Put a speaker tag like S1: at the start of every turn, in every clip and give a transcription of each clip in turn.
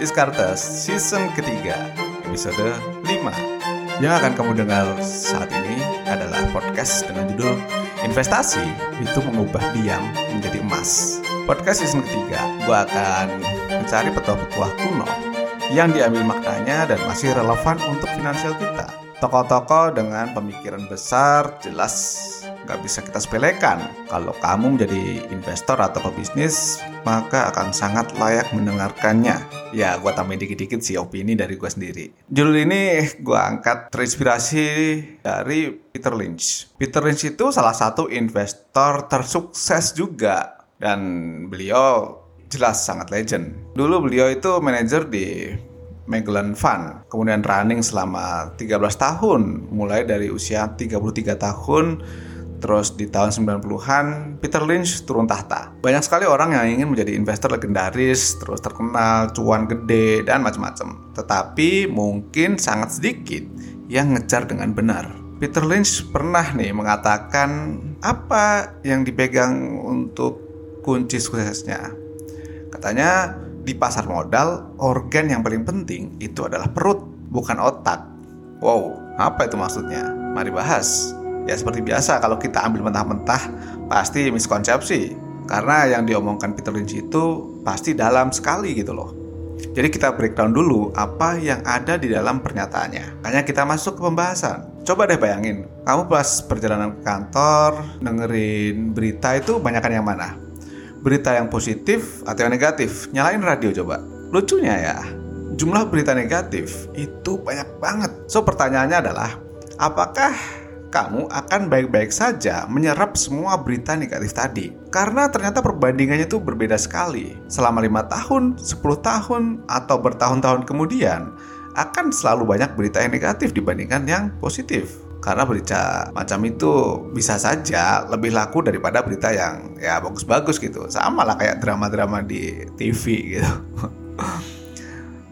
S1: Diskartes season ketiga episode 5 Yang akan kamu dengar saat ini adalah podcast dengan judul Investasi itu mengubah diam menjadi emas. Podcast season ketiga gue akan mencari petua-petua kuno yang diambil maknanya dan masih relevan untuk finansial kita. Tokoh-tokoh dengan pemikiran besar jelas nggak bisa kita sepelekan. Kalau kamu menjadi investor atau pebisnis, maka akan sangat layak mendengarkannya. Ya, gue tambahin dikit-dikit sih opini dari gue sendiri. Judul ini gue angkat terinspirasi dari Peter Lynch. Peter Lynch itu salah satu investor tersukses juga. Dan beliau jelas sangat legend. Dulu beliau itu manajer di Magellan Fund, kemudian running selama 13 tahun, mulai dari usia 33 tahun Terus di tahun 90-an, Peter Lynch turun tahta. Banyak sekali orang yang ingin menjadi investor legendaris, terus terkenal, cuan gede, dan macam-macam. Tetapi mungkin sangat sedikit yang ngejar dengan benar. Peter Lynch pernah nih mengatakan apa yang dipegang untuk kunci suksesnya. Katanya di pasar modal, organ yang paling penting itu adalah perut, bukan otak. Wow, apa itu maksudnya? Mari bahas. Ya seperti biasa kalau kita ambil mentah-mentah pasti miskonsepsi karena yang diomongkan Peter Lynch itu pasti dalam sekali gitu loh. Jadi kita breakdown dulu apa yang ada di dalam pernyataannya. Hanya kita masuk ke pembahasan. Coba deh bayangin, kamu pas perjalanan ke kantor dengerin berita itu banyakkan yang mana? Berita yang positif atau yang negatif? Nyalain radio coba. Lucunya ya, jumlah berita negatif itu banyak banget. So pertanyaannya adalah, apakah kamu akan baik-baik saja menyerap semua berita negatif tadi. Karena ternyata perbandingannya itu berbeda sekali. Selama lima tahun, 10 tahun, atau bertahun-tahun kemudian, akan selalu banyak berita yang negatif dibandingkan yang positif. Karena berita macam itu bisa saja lebih laku daripada berita yang ya bagus-bagus gitu. Sama lah kayak drama-drama di TV gitu.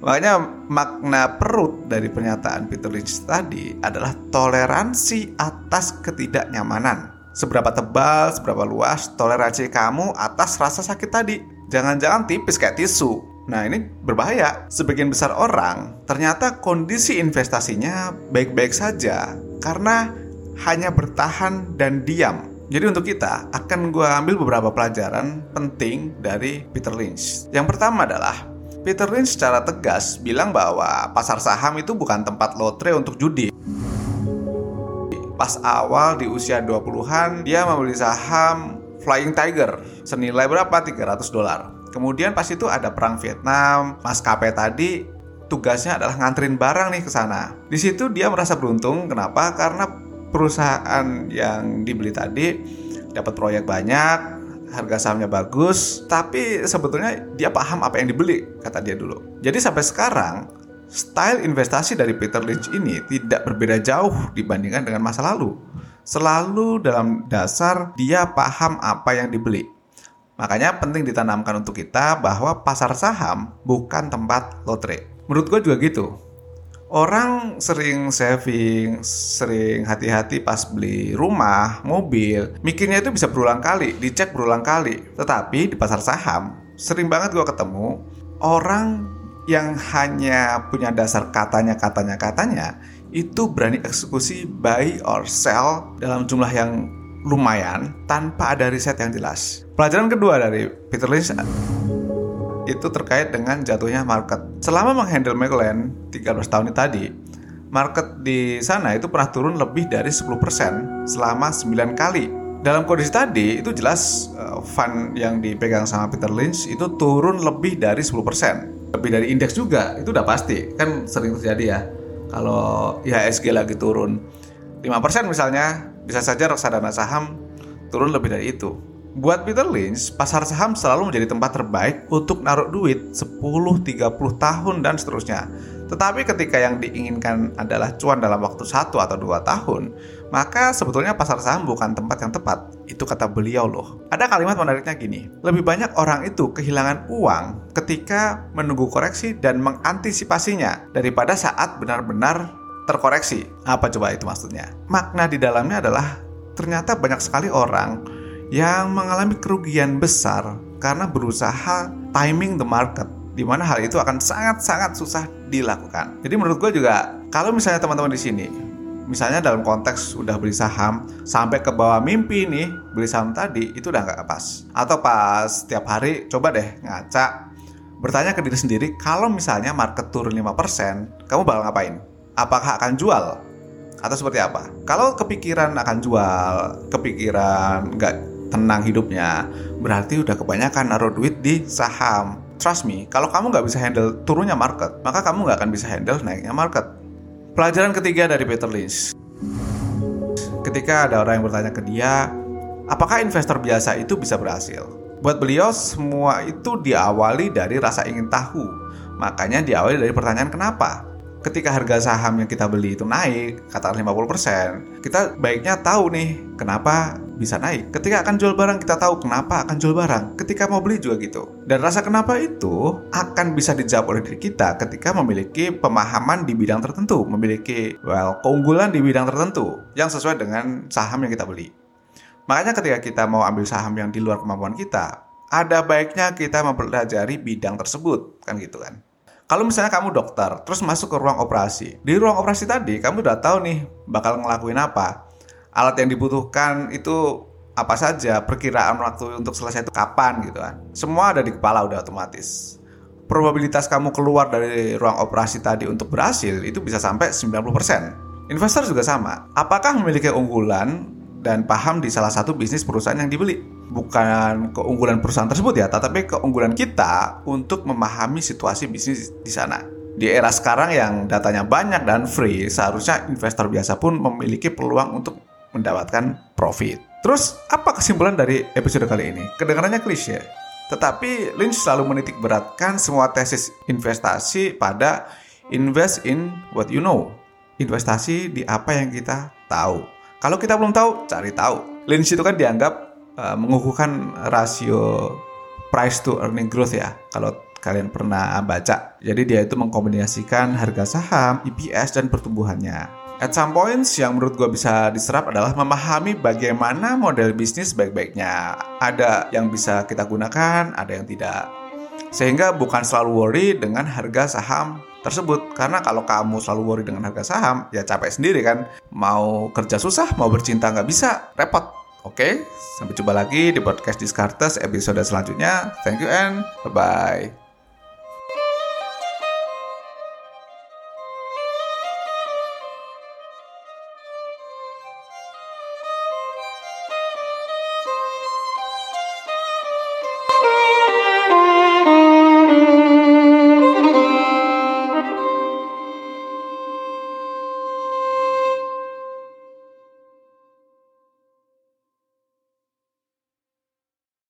S1: Makanya makna perut dari pernyataan Peter Lynch tadi adalah toleransi atas ketidaknyamanan. Seberapa tebal, seberapa luas toleransi kamu atas rasa sakit tadi. Jangan-jangan tipis kayak tisu. Nah ini berbahaya. Sebagian besar orang ternyata kondisi investasinya baik-baik saja karena hanya bertahan dan diam. Jadi untuk kita akan gue ambil beberapa pelajaran penting dari Peter Lynch. Yang pertama adalah Peter Lynch secara tegas bilang bahwa pasar saham itu bukan tempat lotre untuk judi. Pas awal di usia 20-an, dia membeli saham Flying Tiger senilai berapa? 300 dolar. Kemudian pas itu ada perang Vietnam, maskapai tadi tugasnya adalah nganterin barang nih ke sana. Di situ dia merasa beruntung, kenapa? Karena perusahaan yang dibeli tadi dapat proyek banyak, harga sahamnya bagus, tapi sebetulnya dia paham apa yang dibeli, kata dia dulu. Jadi sampai sekarang, style investasi dari Peter Lynch ini tidak berbeda jauh dibandingkan dengan masa lalu. Selalu dalam dasar dia paham apa yang dibeli. Makanya penting ditanamkan untuk kita bahwa pasar saham bukan tempat lotre. Menurut gue juga gitu Orang sering saving, sering hati-hati pas beli rumah, mobil, mikirnya itu bisa berulang kali, dicek berulang kali. Tetapi di pasar saham, sering banget gue ketemu orang yang hanya punya dasar katanya, katanya, katanya, itu berani eksekusi buy or sell dalam jumlah yang lumayan tanpa ada riset yang jelas. Pelajaran kedua dari Peter Lynch itu terkait dengan jatuhnya market. Selama menghandle Magellan 13 tahun tadi, market di sana itu pernah turun lebih dari 10% selama 9 kali. Dalam kondisi tadi itu jelas uh, fund yang dipegang sama Peter Lynch itu turun lebih dari 10%. Lebih dari indeks juga, itu udah pasti. Kan sering terjadi ya. Kalau IHSG lagi turun 5% misalnya, bisa saja reksadana saham turun lebih dari itu. Buat Peter Lynch, pasar saham selalu menjadi tempat terbaik untuk naruh duit 10, 30 tahun dan seterusnya. Tetapi ketika yang diinginkan adalah cuan dalam waktu 1 atau 2 tahun, maka sebetulnya pasar saham bukan tempat yang tepat. Itu kata beliau loh. Ada kalimat menariknya gini, lebih banyak orang itu kehilangan uang ketika menunggu koreksi dan mengantisipasinya daripada saat benar-benar terkoreksi. Apa coba itu maksudnya? Makna di dalamnya adalah ternyata banyak sekali orang yang mengalami kerugian besar karena berusaha timing the market di mana hal itu akan sangat-sangat susah dilakukan. Jadi menurut gue juga kalau misalnya teman-teman di sini misalnya dalam konteks udah beli saham sampai ke bawah mimpi nih beli saham tadi itu udah nggak pas. Atau pas setiap hari coba deh ngaca bertanya ke diri sendiri kalau misalnya market turun 5% kamu bakal ngapain? Apakah akan jual? Atau seperti apa? Kalau kepikiran akan jual kepikiran nggak tenang hidupnya berarti udah kebanyakan naruh duit di saham trust me kalau kamu nggak bisa handle turunnya market maka kamu nggak akan bisa handle naiknya market Pelajaran ketiga dari Peter Lynch. Ketika ada orang yang bertanya ke dia, apakah investor biasa itu bisa berhasil? Buat beliau, semua itu diawali dari rasa ingin tahu. Makanya diawali dari pertanyaan kenapa ketika harga saham yang kita beli itu naik, katakan 50%, kita baiknya tahu nih kenapa bisa naik. Ketika akan jual barang kita tahu kenapa akan jual barang. Ketika mau beli juga gitu. Dan rasa kenapa itu akan bisa dijawab oleh diri kita ketika memiliki pemahaman di bidang tertentu, memiliki well keunggulan di bidang tertentu yang sesuai dengan saham yang kita beli. Makanya ketika kita mau ambil saham yang di luar kemampuan kita, ada baiknya kita mempelajari bidang tersebut, kan gitu kan. Kalau misalnya kamu dokter, terus masuk ke ruang operasi. Di ruang operasi tadi, kamu udah tahu nih bakal ngelakuin apa. Alat yang dibutuhkan itu apa saja, perkiraan waktu untuk selesai itu kapan gitu kan. Semua ada di kepala udah otomatis. Probabilitas kamu keluar dari ruang operasi tadi untuk berhasil itu bisa sampai 90%. Investor juga sama. Apakah memiliki unggulan dan paham di salah satu bisnis perusahaan yang dibeli? Bukan keunggulan perusahaan tersebut ya, tetapi keunggulan kita untuk memahami situasi bisnis di sana. Di era sekarang yang datanya banyak dan free, seharusnya investor biasa pun memiliki peluang untuk mendapatkan profit. Terus, apa kesimpulan dari episode kali ini? Kedengarannya klise, tetapi Lynch selalu menitik beratkan semua tesis investasi pada invest in what you know. Investasi di apa yang kita tahu. Kalau kita belum tahu, cari tahu. Lynch itu kan dianggap uh, mengukuhkan rasio price to earning growth ya. Kalau kalian pernah baca. Jadi dia itu mengkombinasikan harga saham, EPS dan pertumbuhannya. At some points yang menurut gue bisa diserap adalah memahami bagaimana model bisnis baik-baiknya. Ada yang bisa kita gunakan, ada yang tidak. Sehingga bukan selalu worry dengan harga saham tersebut. Karena kalau kamu selalu worry dengan harga saham, ya capek sendiri kan. Mau kerja susah, mau bercinta nggak bisa, repot. Oke, sampai jumpa lagi di podcast Discartes episode selanjutnya. Thank you and bye-bye.